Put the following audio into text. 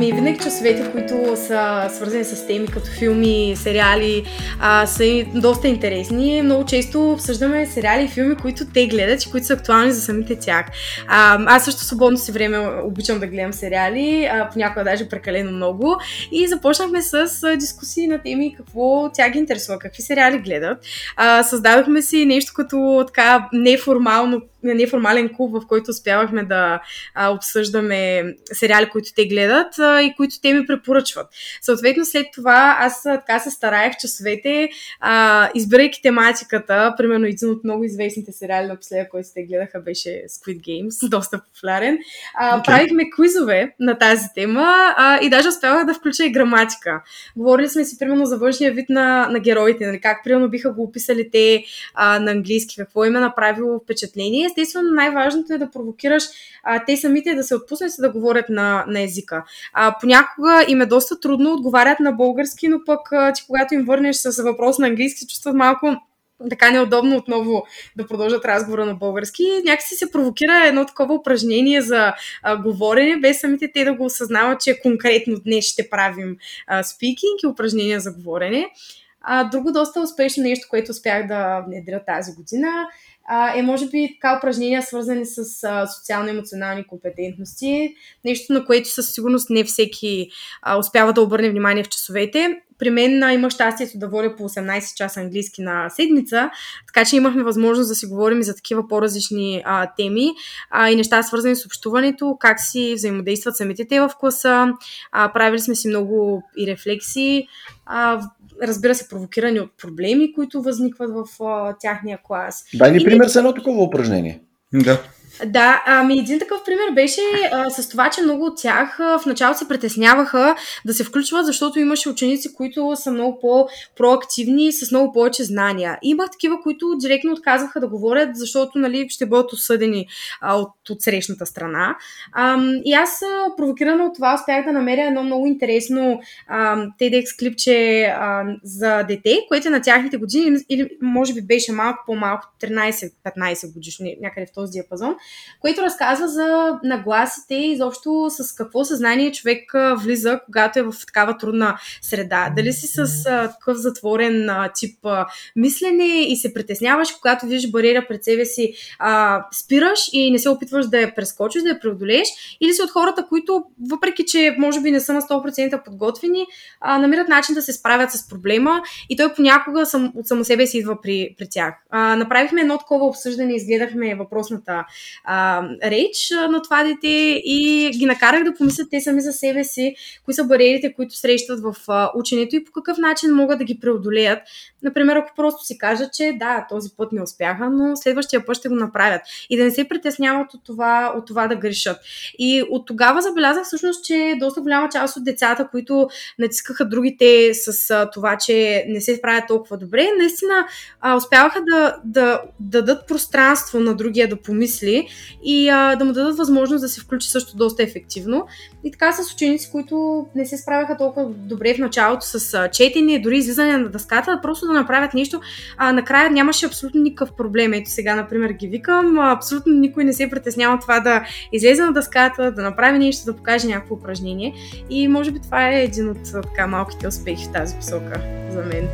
Ами, винаги часовете, които са свързани с теми като филми, сериали, а, са доста интересни. Много често обсъждаме сериали и филми, които те гледат и които са актуални за самите тях. А, аз също свободно си време обичам да гледам сериали, а, понякога даже прекалено много. И започнахме с дискусии на теми какво тя ги интересува, какви сериали гледат. А, създадохме си нещо като така неформално неформален клуб, в който успявахме да а, обсъждаме сериали, които те гледат а, и които те ми препоръчват. Съответно, след това аз така се стараех часовете, а, избирайки тематиката, примерно един от много известните сериали напоследък, който те гледаха, беше Squid Games, доста популярен. А, okay. Правихме квизове на тази тема а, и даже успявах да включа и граматика. Говорили сме си примерно за външния вид на, на героите, нали, как примерно биха го описали те а, на английски, какво им е направило впечатление естествено най-важното е да провокираш а, те самите да се отпуснат и да говорят на, на езика. А, понякога им е доста трудно, отговарят на български, но пък а, че когато им върнеш с въпрос на английски, чувстват малко така неудобно отново да продължат разговора на български. Някакси се провокира едно такова упражнение за а, говорене, без самите те да го осъзнават, че конкретно днес ще правим спикинг и упражнения за говорене. А, друго доста успешно нещо, което успях да внедря тази година а, е може би така упражнения, свързани с а, социално-емоционални компетентности. Нещо, на което със сигурност не всеки а, успява да обърне внимание в часовете. При мен има щастието да водя по 18 часа английски на седмица, така че имахме възможност да си говорим и за такива по-различни а, теми а, и неща свързани с общуването, как си взаимодействат самите те в класа. А, правили сме си много и рефлексии. А, разбира се, провокирани от проблеми, които възникват в а, тяхния клас. Дай ни пример с едно такова упражнение. Да. Да, ами един такъв пример беше а, с това, че много от тях а, в началото се притесняваха да се включват, защото имаше ученици, които са много по-проактивни, с много повече знания. И имах такива, които директно отказваха да говорят, защото нали, ще бъдат осъдени а, от, от срещната страна. А, и аз, а, провокирана от това, успях да намеря едно много интересно а, TEDx клипче а, за дете, което е на тяхните години, или може би беше малко по-малко, 13-15 годишни, някъде в този диапазон което разказва за нагласите и изобщо с какво съзнание човек влиза, когато е в такава трудна среда. Дали си с такъв затворен тип мислене и се притесняваш, когато виждаш бариера пред себе си, а, спираш и не се опитваш да я прескочиш, да я преодолееш, или си от хората, които, въпреки че може би не са на 100% подготвени, а, намират начин да се справят с проблема и той понякога сам, от само себе си идва при, при тях. А, направихме едно такова обсъждане, изгледахме въпросната а, реч на това дете и ги накарах да помислят те сами за себе си, кои са бариерите, които срещат в а, ученето и по какъв начин могат да ги преодолеят. Например, ако просто си кажат, че да, този път не успяха, но следващия път ще го направят. И да не се притесняват от това, от това да грешат. И от тогава забелязах всъщност, че доста голяма част от децата, които натискаха другите с а, това, че не се справят толкова добре, наистина а, успяваха да, да, да дадат пространство на другия да помисли и а, да му дадат възможност да се включи също доста ефективно. И така с ученици, които не се справяха толкова добре в началото с а, четене, дори излизане на дъската, просто да направят нещо. А накрая нямаше абсолютно никакъв проблем. Ето сега, например, ги викам, абсолютно никой не се притеснява това да излезе на дъската, да направи нещо, да покаже някакво упражнение. И може би това е един от така малките успехи в тази посока за мен.